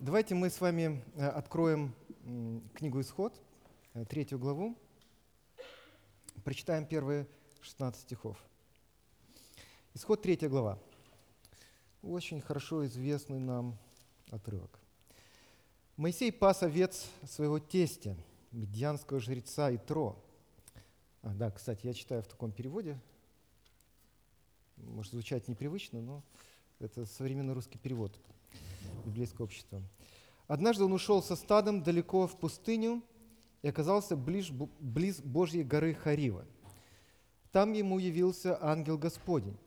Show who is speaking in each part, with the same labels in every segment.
Speaker 1: Давайте мы с вами э, откроем книгу «Исход», э, третью главу, прочитаем первые 16 стихов. Исход, третья глава. Очень хорошо известный нам отрывок. Моисей пас овец своего тестя, медьянского жреца Итро. А, да, кстати, я читаю в таком переводе. Может звучать непривычно, но это современный русский перевод библейского общества. Однажды он ушел со стадом далеко в пустыню и оказался близ, близ Божьей горы Харива. Там ему явился ангел Господень,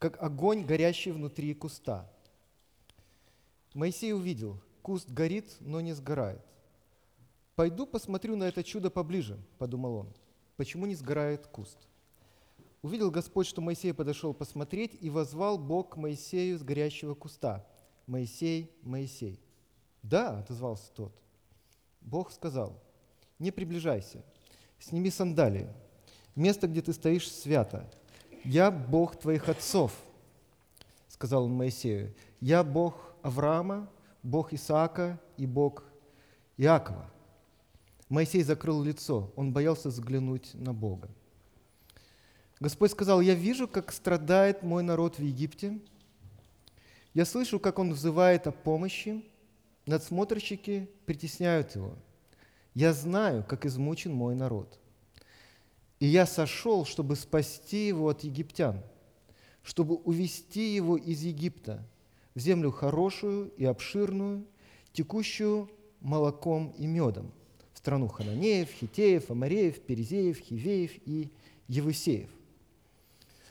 Speaker 1: как огонь, горящий внутри куста. Моисей увидел, куст горит, но не сгорает. «Пойду посмотрю на это чудо поближе», – подумал он. «Почему не сгорает куст?» Увидел Господь, что Моисей подошел посмотреть, и возвал Бог к Моисею с горящего куста – Моисей, Моисей. Да, отозвался тот. Бог сказал, не приближайся, сними сандалии. Место, где ты стоишь, свято. Я Бог твоих отцов, сказал он Моисею. Я Бог Авраама, Бог Исаака и Бог Иакова. Моисей закрыл лицо, он боялся взглянуть на Бога. Господь сказал, я вижу, как страдает мой народ в Египте, я слышу, как он взывает о помощи, надсмотрщики притесняют его. Я знаю, как измучен мой народ. И я сошел, чтобы спасти его от египтян, чтобы увести его из Египта в землю хорошую и обширную, текущую молоком и медом, в страну Хананеев, Хитеев, Амареев, Перезеев, Хивеев и Евусеев.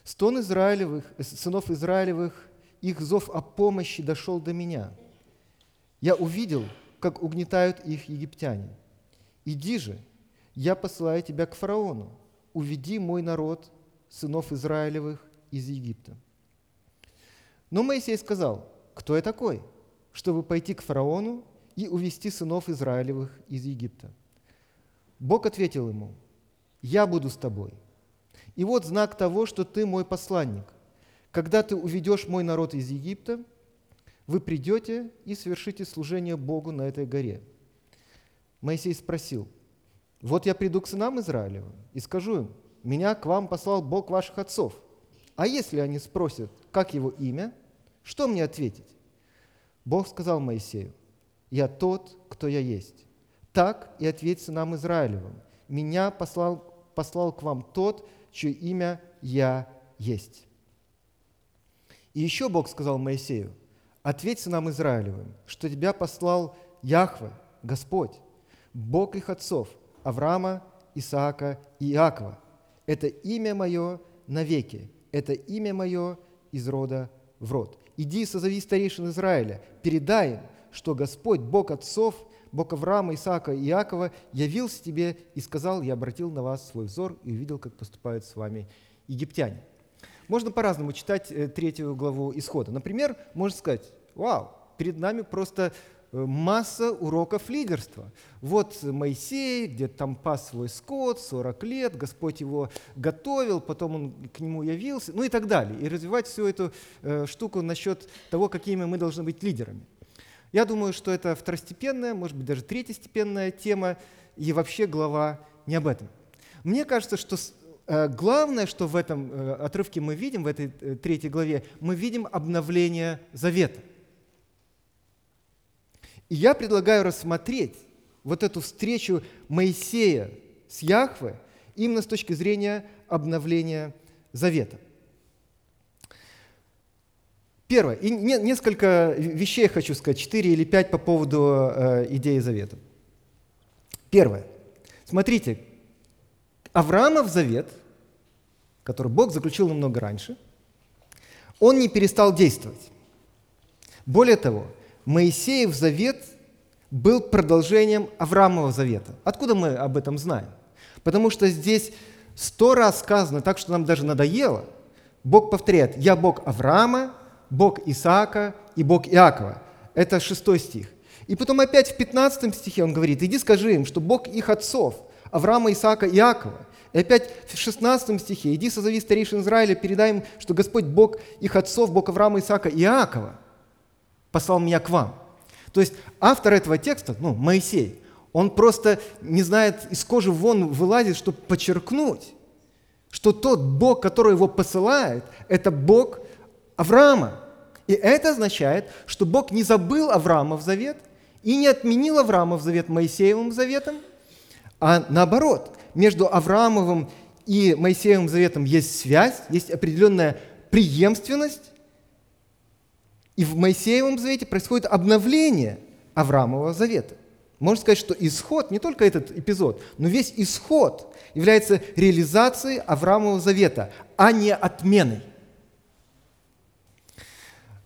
Speaker 1: Стон Израилевых, сынов Израилевых их зов о помощи дошел до меня. Я увидел, как угнетают их египтяне. Иди же, я посылаю тебя к фараону, уведи мой народ, сынов Израилевых, из Египта. Но Моисей сказал, кто я такой, чтобы пойти к фараону и увести сынов Израилевых из Египта? Бог ответил ему, я буду с тобой. И вот знак того, что ты мой посланник когда ты уведешь мой народ из Египта, вы придете и совершите служение Богу на этой горе. Моисей спросил, вот я приду к сынам Израилевым и скажу им, меня к вам послал Бог ваших отцов. А если они спросят, как его имя, что мне ответить? Бог сказал Моисею, я тот, кто я есть. Так и ответь сынам Израилевым, меня послал, послал к вам тот, чье имя я есть. И еще Бог сказал Моисею, ответь сынам Израилевым, что тебя послал Яхве, Господь, Бог их отцов, Авраама, Исаака и Иакова. Это имя мое навеки, это имя мое из рода в род. Иди созови старейшин Израиля, передай им, что Господь, Бог отцов, Бог Авраама, Исаака и Иакова, явился тебе и сказал, я обратил на вас свой взор и увидел, как поступают с вами египтяне. Можно по-разному читать э, третью главу Исхода. Например, можно сказать, вау, перед нами просто э, масса уроков лидерства. Вот Моисей, где там пас свой скот, 40 лет, Господь его готовил, потом он к нему явился, ну и так далее. И развивать всю эту э, штуку насчет того, какими мы должны быть лидерами. Я думаю, что это второстепенная, может быть, даже третьестепенная тема, и вообще глава не об этом. Мне кажется, что главное, что в этом э, отрывке мы видим, в этой э, третьей главе, мы видим обновление завета. И я предлагаю рассмотреть вот эту встречу Моисея с Яхве именно с точки зрения обновления завета. Первое. И несколько вещей хочу сказать, четыре или пять по поводу идеи завета. Первое. Смотрите, Авраамов завет, который Бог заключил намного раньше, он не перестал действовать. Более того, Моисеев завет был продолжением Авраамова завета. Откуда мы об этом знаем? Потому что здесь сто раз сказано так, что нам даже надоело. Бог повторяет, «Я Бог Авраама, Бог Исаака и Бог Иакова». Это шестой стих. И потом опять в 15 стихе он говорит, «Иди скажи им, что Бог их отцов, Авраама, Исаака Иакова. И опять в 16 стихе, «Иди созови старейшин Израиля, передай им, что Господь Бог их отцов, Бог Авраама, Исаака и Иакова, послал меня к вам». То есть автор этого текста, ну, Моисей, он просто не знает, из кожи вон вылазит, чтобы подчеркнуть, что тот Бог, который его посылает, это Бог Авраама. И это означает, что Бог не забыл Авраамов завет и не отменил Авраамов завет Моисеевым заветом, а наоборот, между Авраамовым и Моисеевым заветом есть связь, есть определенная преемственность, и в Моисеевом завете происходит обновление Авраамового завета. Можно сказать, что исход, не только этот эпизод, но весь исход является реализацией Авраамового завета, а не отменой.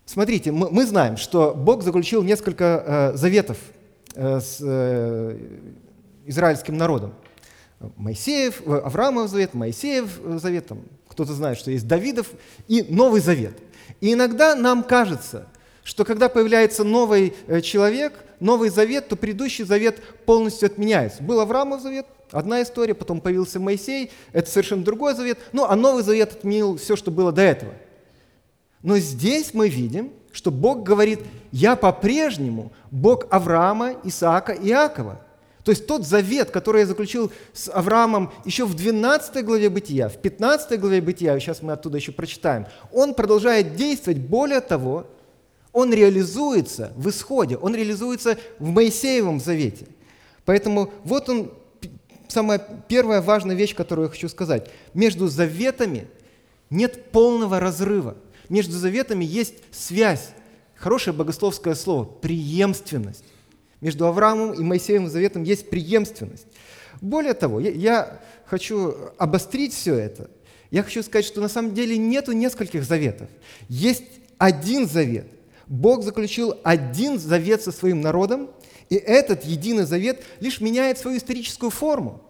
Speaker 1: Смотрите, мы, знаем, что Бог заключил несколько э, заветов э, с э, израильским народом. Моисеев, э, Авраамов завет, Моисеев э, завет, там, кто-то знает, что есть Давидов, и Новый Завет. И иногда нам кажется, что когда появляется новый э, человек, новый завет, то предыдущий завет полностью отменяется. Был Авраамов завет, одна история, потом появился Моисей, это совершенно другой завет, ну а новый завет отменил все, что было до этого. Но здесь мы видим, что Бог говорит, я по-прежнему Бог Авраама, Исаака и Иакова. То есть тот завет, который я заключил с Авраамом еще в 12 главе Бытия, в 15 главе Бытия, сейчас мы оттуда еще прочитаем, он продолжает действовать. Более того, он реализуется в исходе, он реализуется в Моисеевом завете. Поэтому вот он, самая первая важная вещь, которую я хочу сказать. Между заветами нет полного разрыва. Между заветами есть связь. Хорошее богословское слово – преемственность. Между Авраамом и Моисеевым заветом есть преемственность. Более того, я, хочу обострить все это. Я хочу сказать, что на самом деле нету нескольких заветов. Есть один завет – Бог заключил один завет со своим народом, и этот единый завет лишь меняет свою историческую форму.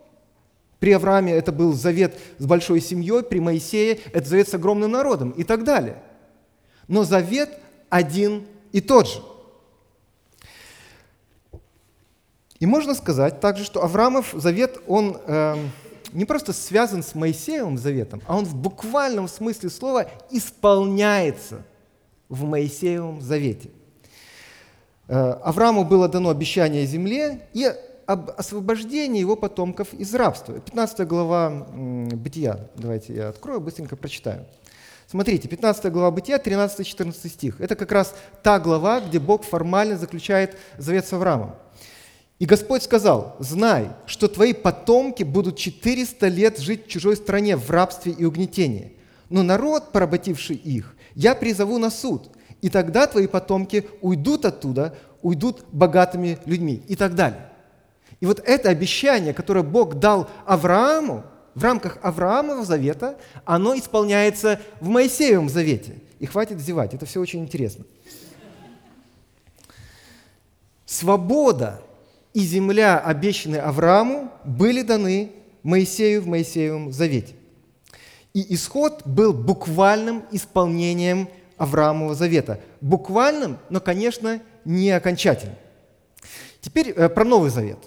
Speaker 1: При Аврааме это был завет с большой семьей, при Моисее это завет с огромным народом и так далее. Но завет один и тот же. И можно сказать также, что Авраамов завет, он э, не просто связан с Моисеевым заветом, а он в буквальном смысле слова исполняется – в Моисеевом завете. Э, Аврааму было дано обещание земле и об освобождении его потомков из рабства. 15 глава Бытия. Давайте я открою, быстренько прочитаю. Смотрите, 15 глава Бытия, 13-14 стих. Это как раз та глава, где Бог формально заключает завет с Авраамом. «И Господь сказал, знай, что твои потомки будут 400 лет жить в чужой стране в рабстве и угнетении. Но народ, поработивший их, я призову на суд, и тогда твои потомки уйдут оттуда, уйдут богатыми людьми и так далее. И вот это обещание, которое Бог дал Аврааму, в рамках Авраамова завета, оно исполняется в Моисеевом завете. И хватит зевать, это все очень интересно. Свобода и земля, обещанные Аврааму, были даны Моисею в Моисеевом завете. И исход был буквальным исполнением Авраамова завета. Буквальным, но, конечно, не окончательным. Теперь э, про Новый Завет.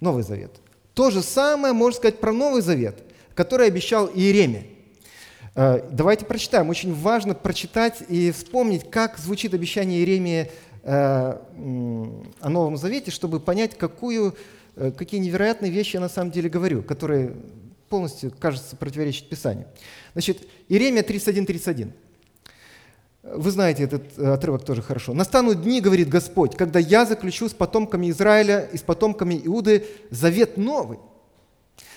Speaker 1: Новый Завет. То же самое можно сказать про Новый Завет, который обещал Иеремия. Э, давайте прочитаем. Очень важно прочитать и вспомнить, как звучит обещание Иеремии о Новом Завете, чтобы понять, какую, э, какие невероятные вещи я на самом деле говорю, которые полностью, кажется, противоречит Писанию. Значит, Иеремия 31.31. Вы знаете этот э, отрывок тоже хорошо. «Настанут дни, — говорит Господь, — когда я заключу с потомками Израиля и с потомками Иуды завет новый.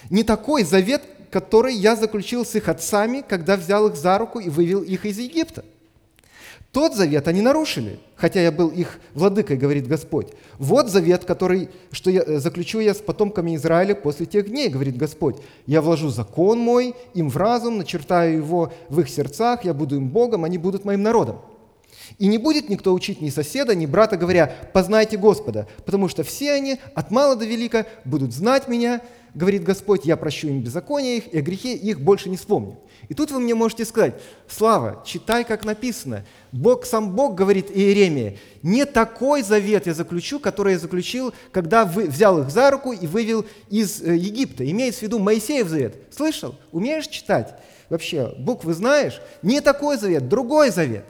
Speaker 1: Не такой завет, который я заключил с их отцами, когда взял их за руку и вывел их из Египта. Тот завет они нарушили, хотя я был их владыкой, говорит Господь. Вот завет, который, что я, э, заключу я с потомками Израиля после тех дней, говорит Господь. Я вложу закон мой им в разум, начертаю его в их сердцах, я буду им Богом, они будут моим народом. И не будет никто учить ни соседа, ни брата, говоря, познайте Господа, потому что все они от мала до велика будут знать меня, говорит Господь, я прощу им беззаконие их, и о грехе их больше не вспомню. И тут вы мне можете сказать, Слава, читай, как написано. Бог, сам Бог говорит Иеремии, не такой завет я заключу, который я заключил, когда вы, взял их за руку и вывел из э, Египта. Имеется в виду Моисеев завет. Слышал? Умеешь читать? Вообще, буквы знаешь? Не такой завет, другой завет.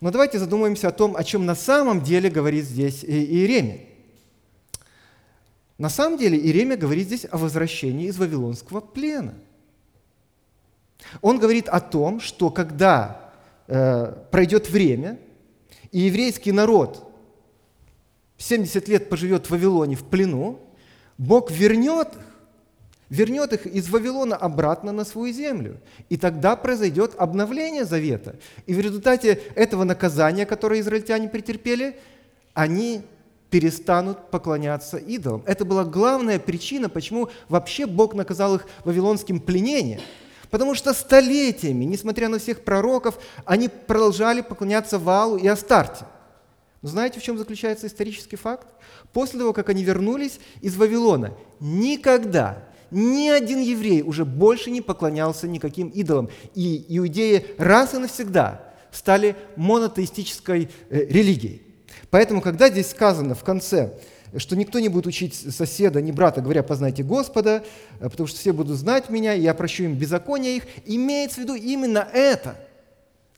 Speaker 1: Но давайте задумаемся о том, о чем на самом деле говорит здесь Иеремия. На самом деле Иеремия говорит здесь о возвращении из Вавилонского плена. Он говорит о том, что когда э, пройдет время, и еврейский народ 70 лет поживет в Вавилоне в плену, Бог вернет их, вернет их из Вавилона обратно на свою землю. И тогда произойдет обновление завета. И в результате этого наказания, которое израильтяне претерпели, они перестанут поклоняться идолам. Это была главная причина, почему вообще Бог наказал их вавилонским пленением. Потому что столетиями, несмотря на всех пророков, они продолжали поклоняться Валу и Астарте. Но знаете, в чем заключается исторический факт? После того, как они вернулись из Вавилона, никогда ни один еврей уже больше не поклонялся никаким идолам. И иудеи раз и навсегда стали монотеистической э, религией. Поэтому, когда здесь сказано в конце, что никто не будет учить соседа, ни брата, говоря, познайте Господа, э, потому что все будут знать меня, и я прощу им беззаконие их, имеется в виду именно это.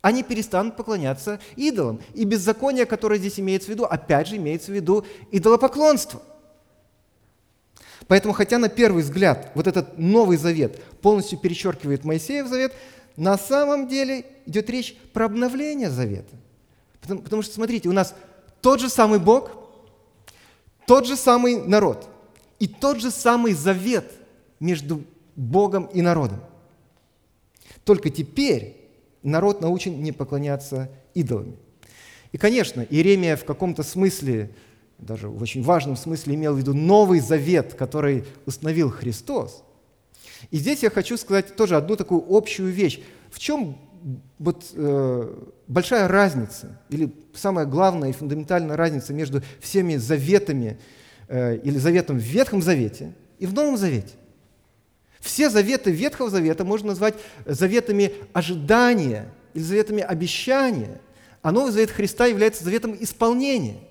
Speaker 1: Они перестанут поклоняться идолам. И беззаконие, которое здесь имеется в виду, опять же имеется в виду идолопоклонство – Поэтому, хотя на первый взгляд вот этот Новый Завет полностью перечеркивает Моисеев Завет, на самом деле идет речь про обновление Завета. Потому, потому что, смотрите, у нас тот же самый Бог, тот же самый народ и тот же самый завет между Богом и народом. Только теперь народ научен не поклоняться идолам. И, конечно, Иеремия в каком-то смысле даже в очень важном смысле имел в виду Новый Завет, который установил Христос. И здесь я хочу сказать тоже одну такую общую вещь. В чем вот, э, большая разница, или самая главная и фундаментальная разница между всеми заветами э, или заветом в Ветхом Завете и в Новом Завете? Все заветы Ветхого Завета можно назвать заветами ожидания или заветами обещания, а Новый Завет Христа является заветом исполнения –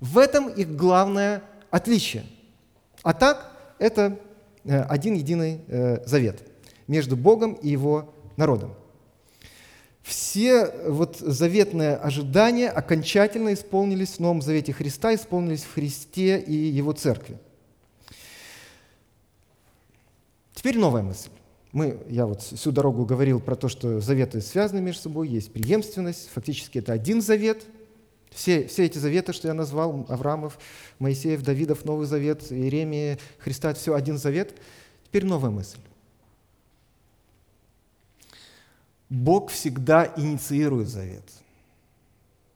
Speaker 1: в этом их главное отличие. А так, это э, один единый э, завет между Богом и Его народом. Все вот заветные ожидания окончательно исполнились в Новом Завете Христа, исполнились в Христе и Его Церкви. Теперь новая мысль. Мы, я вот всю дорогу говорил про то, что заветы связаны между собой, есть преемственность. Фактически это один завет – все, все эти заветы, что я назвал, Авраамов, Моисеев, Давидов, Новый Завет, Иеремия, Христа, все один завет. Теперь новая мысль. Бог всегда инициирует завет.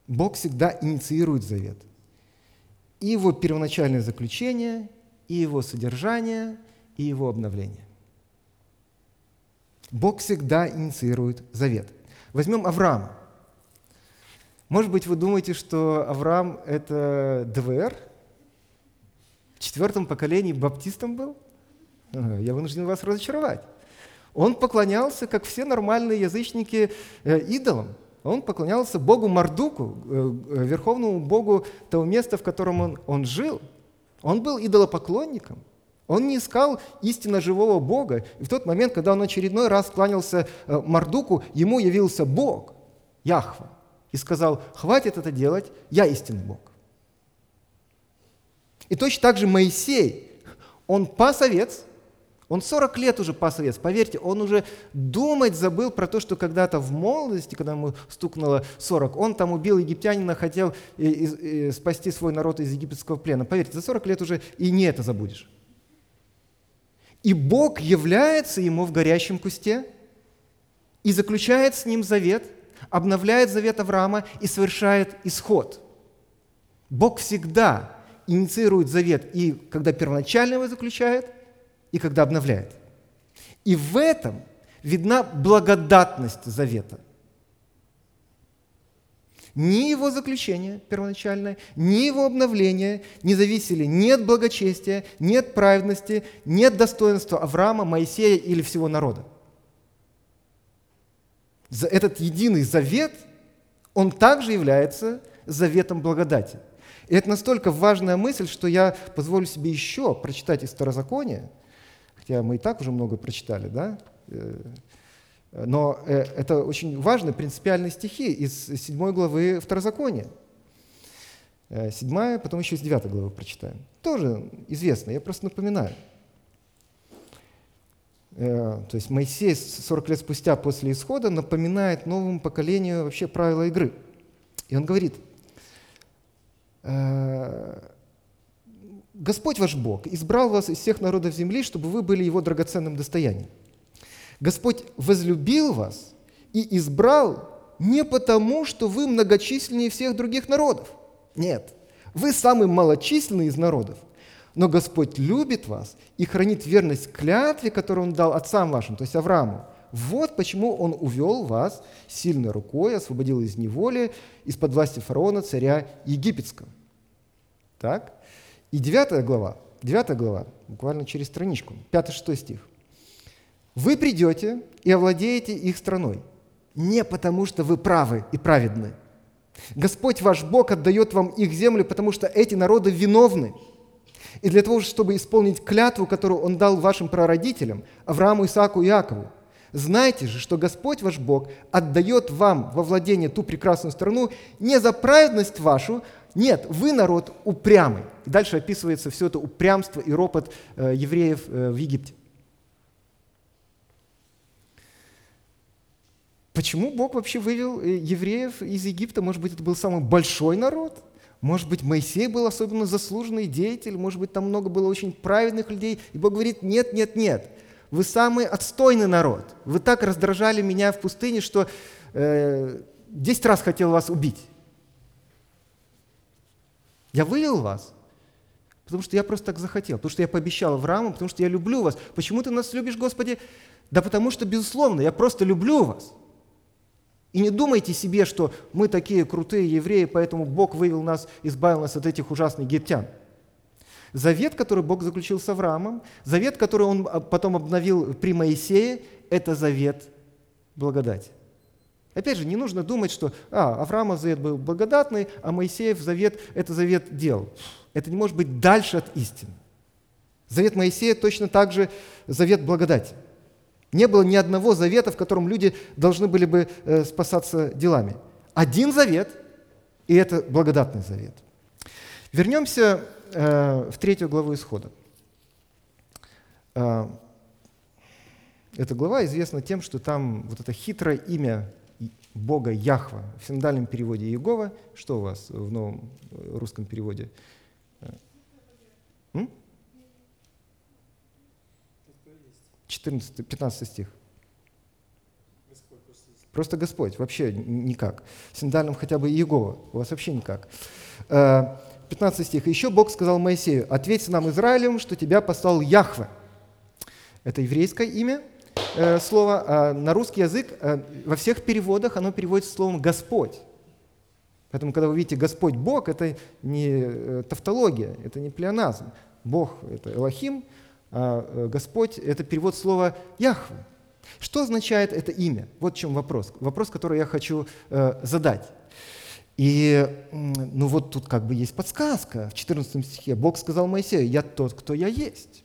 Speaker 1: Бог всегда инициирует завет. И его первоначальное заключение, и его содержание, и его обновление. Бог всегда инициирует завет. Возьмем Авраама. Может быть, вы думаете, что Авраам – это ДВР? В четвертом поколении баптистом был? Я вынужден вас разочаровать. Он поклонялся, как все нормальные язычники, э, идолам. Он поклонялся Богу Мардуку, э, э, верховному Богу того места, в котором он, он жил. Он был идолопоклонником. Он не искал истинно живого Бога. И в тот момент, когда он очередной раз кланялся Мардуку, ему явился Бог, Яхва и сказал, хватит это делать, я истинный Бог. И точно так же Моисей, он пас овец, он 40 лет уже пас поверьте, он уже думать забыл про то, что когда-то в молодости, когда ему стукнуло 40, он там убил египтянина, хотел и, и, и спасти свой народ из египетского плена. Поверьте, за 40 лет уже и не это забудешь. И Бог является ему в горящем кусте и заключает с ним завет – обновляет завет Авраама и совершает исход. Бог всегда инициирует завет и когда первоначально его заключает, и когда обновляет. И в этом видна благодатность завета. Ни его заключение первоначальное, ни его обновление не зависели ни от благочестия, ни от праведности, ни от достоинства Авраама, Моисея или всего народа этот единый завет, он также является заветом благодати. И это настолько важная мысль, что я позволю себе еще прочитать из Второзакония, хотя мы и так уже много прочитали, да? Э, Но э, это очень важные принципиальные стихи из 7 главы Второзакония. 7, потом еще из 9 главы прочитаем. Тоже известно, я просто напоминаю. То есть Моисей 40 лет спустя после исхода напоминает новому поколению вообще правила игры. И он говорит, Господь ваш Бог избрал вас из всех народов земли, чтобы вы были Его драгоценным достоянием. Господь возлюбил вас и избрал не потому, что вы многочисленнее всех других народов. Нет, вы самый малочисленный из народов. Но Господь любит вас и хранит верность клятве, которую Он дал отцам вашим, то есть Аврааму. Вот почему Он увел вас сильной рукой, освободил из неволи, из-под власти фараона, царя египетского. Так? И 9 глава, 9 глава, буквально через страничку, 5-6 стих. «Вы придете и овладеете их страной, не потому что вы правы и праведны. Господь ваш Бог отдает вам их землю, потому что эти народы виновны. И для того, чтобы исполнить клятву, которую Он дал вашим прародителям, Аврааму, Исааку и Иакову, Знайте же, что Господь ваш Бог отдает вам во владение ту прекрасную страну не за праведность вашу, нет, вы народ упрямый. И дальше описывается все это упрямство и ропот э, евреев э, в Египте. Почему Бог вообще вывел э, евреев из Египта? Может быть, это был самый большой народ? Может быть, Моисей был особенно заслуженный деятель? Может быть, там много было очень праведных людей? И Бог говорит, нет, нет, нет. Вы самый отстойный народ. Вы так раздражали меня в пустыне, что э, 10 раз хотел вас убить. Я вывел вас, потому что я просто так захотел, потому что я пообещал Аврааму, потому что я люблю вас. Почему ты нас любишь, Господи? Да потому что, безусловно, я просто люблю вас. И не думайте себе, что мы такие крутые евреи, поэтому Бог вывел нас, избавил нас от этих ужасных египтян. Завет, который Бог заключил с Авраамом, завет, который он потом обновил при Моисее, это завет благодати. Опять же, не нужно думать, что а, Авраама завет был благодатный, а Моисеев завет – это завет дел. Это не может быть дальше от истины. Завет Моисея точно так же завет благодати. Не было ни одного завета, в котором люди должны были бы э, спасаться делами. Один завет, и это благодатный завет. Вернемся в третью главу Исхода. Э, эта глава известна тем, что там вот это хитрое имя Бога Яхва. В синодальном переводе Иегова. Что у вас в новом э, русском переводе? М? 14, 15 стих. Просто Господь, вообще никак. В синодальном хотя бы Иегова, у вас вообще никак. 15 э, стих. «Еще Бог сказал Моисею, ответь нам Израилем, что тебя послал Яхва». Это еврейское имя, э, слово, а на русский язык э, во всех переводах оно переводится словом «Господь». Поэтому, когда вы видите «Господь Бог», это не э, тавтология, это не плеоназм. Бог – это Элохим, а э, Господь – это перевод слова «Яхве». Что означает это имя? Вот в чем вопрос. Вопрос, который я хочу э, задать. И ну вот тут как бы есть подсказка. В 14 стихе Бог сказал Моисею, «Я тот, кто я есть».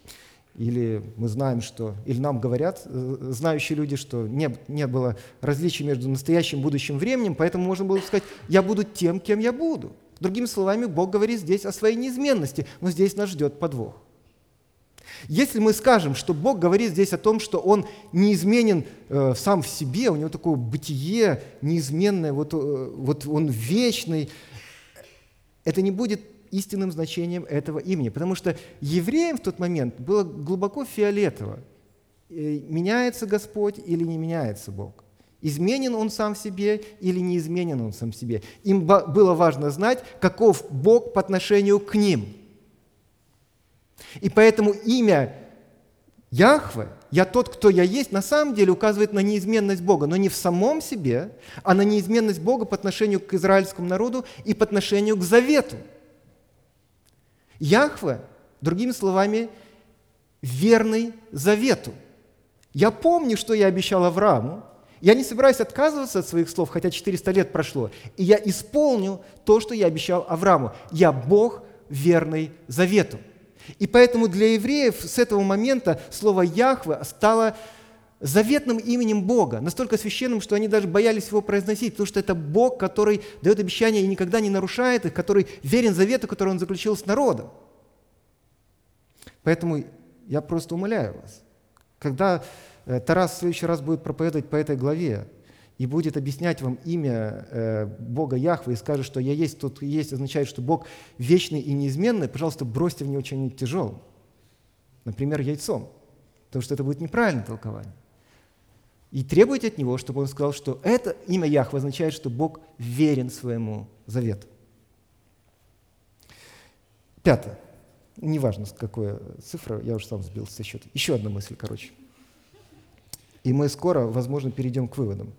Speaker 1: Или мы знаем, что, или нам говорят э, знающие люди, что не, не было различий между настоящим и будущим временем, поэтому можно было сказать, я буду тем, кем я буду. Другими словами, Бог говорит здесь о своей неизменности, но здесь нас ждет подвох. Если мы скажем, что Бог говорит здесь о том, что Он неизменен э, сам в себе, у Него такое бытие неизменное, вот, э, вот Он вечный, это не будет истинным значением этого имени. Потому что евреям в тот момент было глубоко фиолетово, э, меняется Господь или не меняется Бог. Изменен он сам в себе или не изменен он сам в себе. Им было важно знать, каков Бог по отношению к ним. И поэтому имя Яхве, я тот, кто я есть, на самом деле указывает на неизменность Бога, но не в самом себе, а на неизменность Бога по отношению к израильскому народу и по отношению к завету. Яхве, другими словами, верный завету. Я помню, что я обещал Аврааму. Я не собираюсь отказываться от своих слов, хотя 400 лет прошло. И я исполню то, что я обещал Аврааму. Я Бог, верный завету. И поэтому для евреев с этого момента слово «Яхве» стало заветным именем Бога, настолько священным, что они даже боялись его произносить, потому что это Бог, который дает обещания и никогда не нарушает их, который верен завету, который он заключил с народом. Поэтому я просто умоляю вас, когда э, Тарас в следующий раз будет проповедовать по этой главе и будет объяснять вам имя э, Бога Яхвы и скажет, что «Я есть, тот есть» означает, что Бог вечный и неизменный, пожалуйста, бросьте в него что-нибудь тяжелое. Например, яйцом. Потому что это будет неправильное толкование. И требуйте от него, чтобы он сказал, что это имя Яхва означает, что Бог верен своему завету. Пятое. Неважно, какая цифра, я уже сам сбился со счета. Еще одна мысль, короче. И мы скоро, возможно, перейдем к выводам.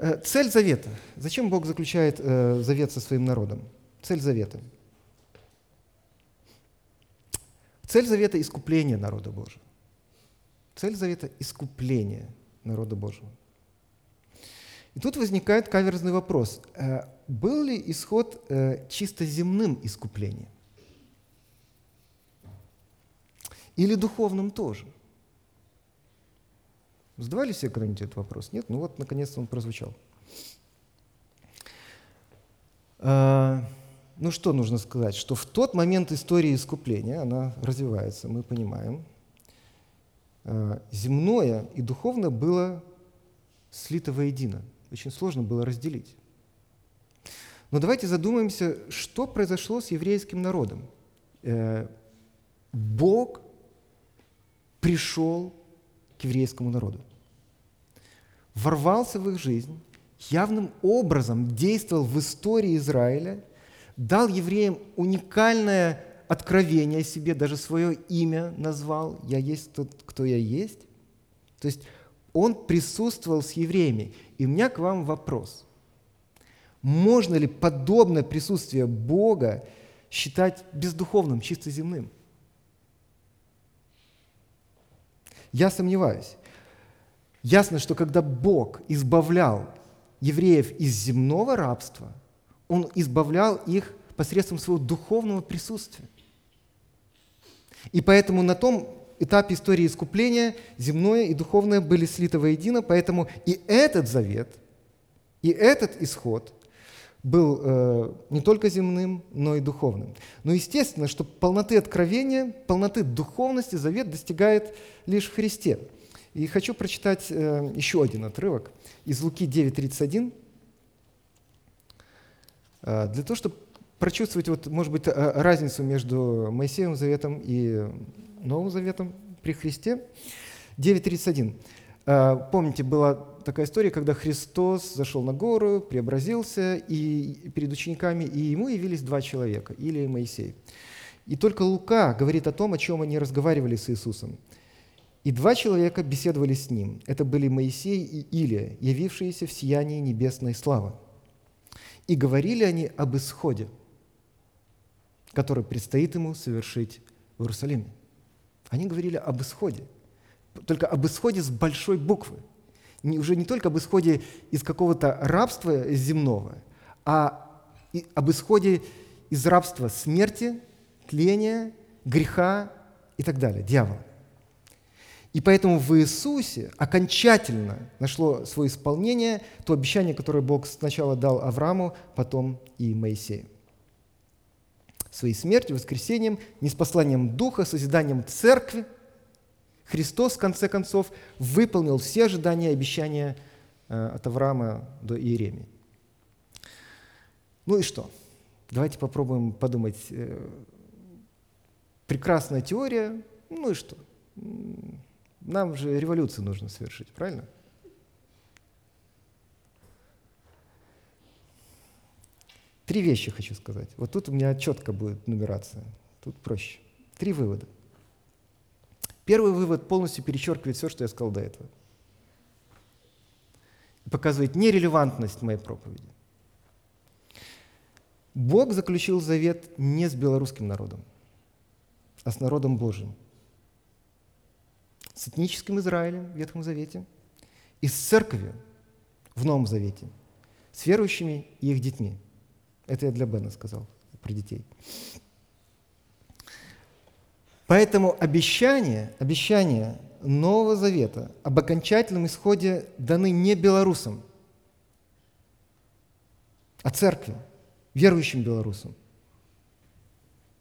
Speaker 1: Э, цель завета. Зачем Бог заключает э, завет со своим народом? Цель завета. Цель завета – искупление народа Божьего. Цель завета – искупление народа Божьего. И тут возникает каверзный вопрос. Э, был ли исход чисто земным искуплением? Или духовным тоже? Задавали себе когда-нибудь этот вопрос? Нет? Ну вот, наконец-то он прозвучал. А, ну что нужно сказать? Что в тот момент истории искупления, она развивается, мы понимаем, а, земное и духовное было слито воедино. Очень сложно было разделить. Но давайте задумаемся, что произошло с еврейским народом. Э, Бог пришел к еврейскому народу. Ворвался в их жизнь, явным образом действовал в истории Израиля, дал евреям уникальное откровение о себе, даже свое имя назвал «Я есть тот, кто я есть». То есть он присутствовал с евреями. И у меня к вам вопрос. Можно ли подобное присутствие Бога считать бездуховным, чисто земным? Я сомневаюсь. Ясно, что когда Бог избавлял евреев из земного рабства, Он избавлял их посредством своего духовного присутствия. И поэтому на том этапе истории искупления земное и духовное были слиты воедино, поэтому и этот завет, и этот исход был э, не только земным, но и духовным. Но естественно, что полноты откровения, полноты духовности завет достигает лишь в Христе. И хочу прочитать э, еще один отрывок из Луки 9.31, э, для того, чтобы прочувствовать, вот, может быть, э, разницу между Моисеевым заветом и Новым заветом при Христе. 9.31. Э, помните, была такая история, когда Христос зашел на гору, преобразился и перед учениками, и ему явились два человека, Илия и Моисей. И только Лука говорит о том, о чем они разговаривали с Иисусом. И два человека беседовали с ним. Это были Моисей и Илия, явившиеся в сиянии небесной славы. И говорили они об исходе, который предстоит ему совершить в Иерусалиме. Они говорили об исходе, только об исходе с большой буквы. Не, уже не только об исходе из какого-то рабства земного, а об исходе из рабства смерти, тления, греха и так далее, дьявола. И поэтому в Иисусе окончательно нашло свое исполнение то обещание, которое Бог сначала дал Аврааму, потом и Моисею. Своей смертью, воскресением, неспосланием Духа, созиданием Церкви Христос, в конце концов, выполнил все ожидания и обещания э, от Авраама до Иеремии. Ну и что? Давайте попробуем подумать. Э, прекрасная теория, ну и что? Нам же революцию нужно совершить, правильно? Три вещи хочу сказать. Вот тут у меня четко будет нумерация. Тут проще. Три вывода. Первый вывод полностью перечеркивает все, что я сказал до этого. И показывает нерелевантность моей проповеди. Бог заключил завет не с белорусским народом, а с народом Божьим – с этническим Израилем в Ветхом Завете и с церковью в Новом Завете, с верующими и их детьми. Это я для Бена сказал, про детей. Поэтому обещание, обещание Нового Завета об окончательном исходе даны не белорусам, а церкви, верующим белорусам.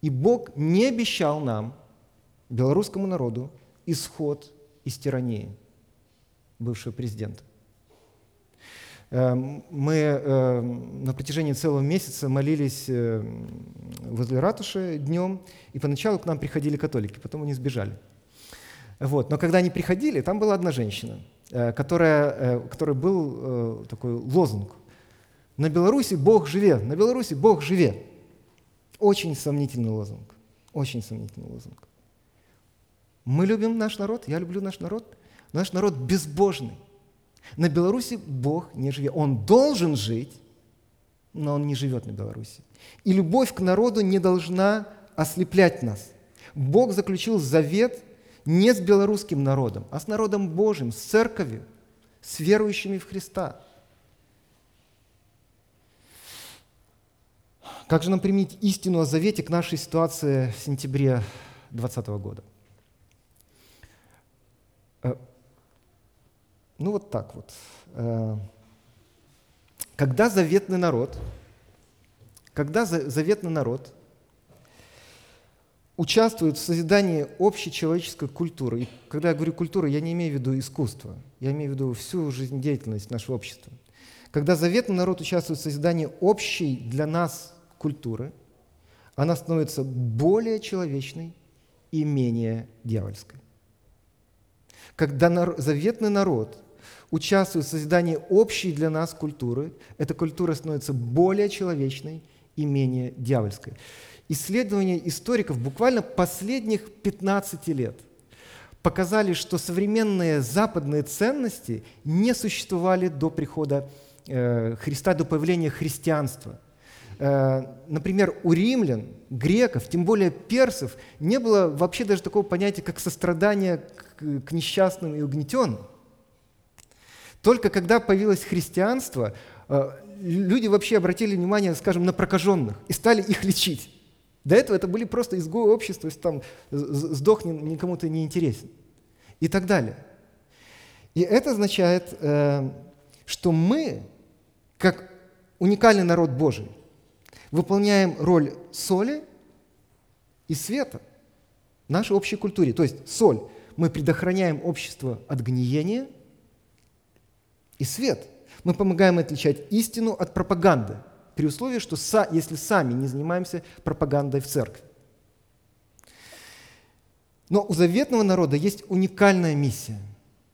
Speaker 1: И Бог не обещал нам, белорусскому народу, исход из тирании бывшего президента. Эм, мы эм, на протяжении целого месяца молились эм, возле ратуши днем, и поначалу к нам приходили католики, потом они сбежали. Вот. Но когда они приходили, там была одна женщина, э, которая, э, которой был э, такой лозунг. На Беларуси Бог живе, на Беларуси Бог живе. Очень сомнительный лозунг, очень сомнительный лозунг. Мы любим наш народ, я люблю наш народ, наш народ безбожный. На Беларуси Бог не живет. Он должен жить, но он не живет на Беларуси. И любовь к народу не должна ослеплять нас. Бог заключил завет не с белорусским народом, а с народом Божьим, с церковью, с верующими в Христа. Как же нам применить истину о завете к нашей ситуации в сентябре 2020 года? Э, ну вот так вот. Э, когда заветный народ, когда заветный народ участвует в созидании общей человеческой культуры, и когда я говорю культура, я не имею в виду искусство, я имею в виду всю жизнедеятельность нашего общества. Когда заветный народ участвует в созидании общей для нас культуры, она становится более человечной и менее дьявольской. Когда заветный народ участвуют в созидании общей для нас культуры, эта культура становится более человечной и менее дьявольской. Исследования историков буквально последних 15 лет показали, что современные западные ценности не существовали до прихода э, Христа, до появления христианства. Э, например, у римлян, греков, тем более персов, не было вообще даже такого понятия, как сострадание к, несчастным и угнетенным. Только когда появилось христианство, э, люди вообще обратили внимание, скажем, на прокаженных и стали их лечить. До этого это были просто изгои общества, то есть там сдох никому ты не интересен и так далее. И это означает, э, что мы, как уникальный народ Божий, выполняем роль соли и света в нашей общей культуре. То есть соль, мы предохраняем общество от гниения – и свет. Мы помогаем отличать истину от пропаганды, при условии, что если сами не занимаемся пропагандой в церкви. Но у заветного народа есть уникальная миссия.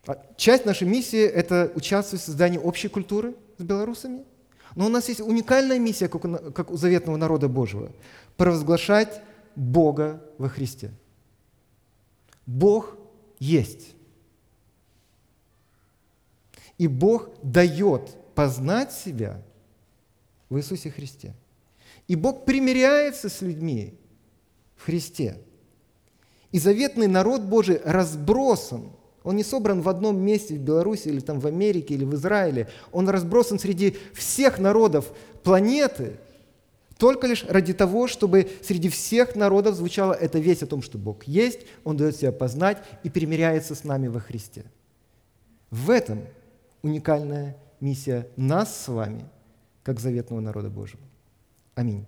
Speaker 1: А часть нашей миссии – это участвовать в создании общей культуры с белорусами. Но у нас есть уникальная миссия, как у, как у заветного народа Божьего – провозглашать Бога во Христе. Бог есть. И Бог дает познать себя в Иисусе Христе. И Бог примиряется с людьми в Христе. И заветный народ Божий разбросан. Он не собран в одном месте в Беларуси или там в Америке или в Израиле. Он разбросан среди всех народов планеты, только лишь ради того, чтобы среди всех народов звучала эта весть о том, что Бог есть, Он дает себя познать и примиряется с нами во Христе. В этом уникальная миссия нас с вами, как заветного народа Божьего. Аминь.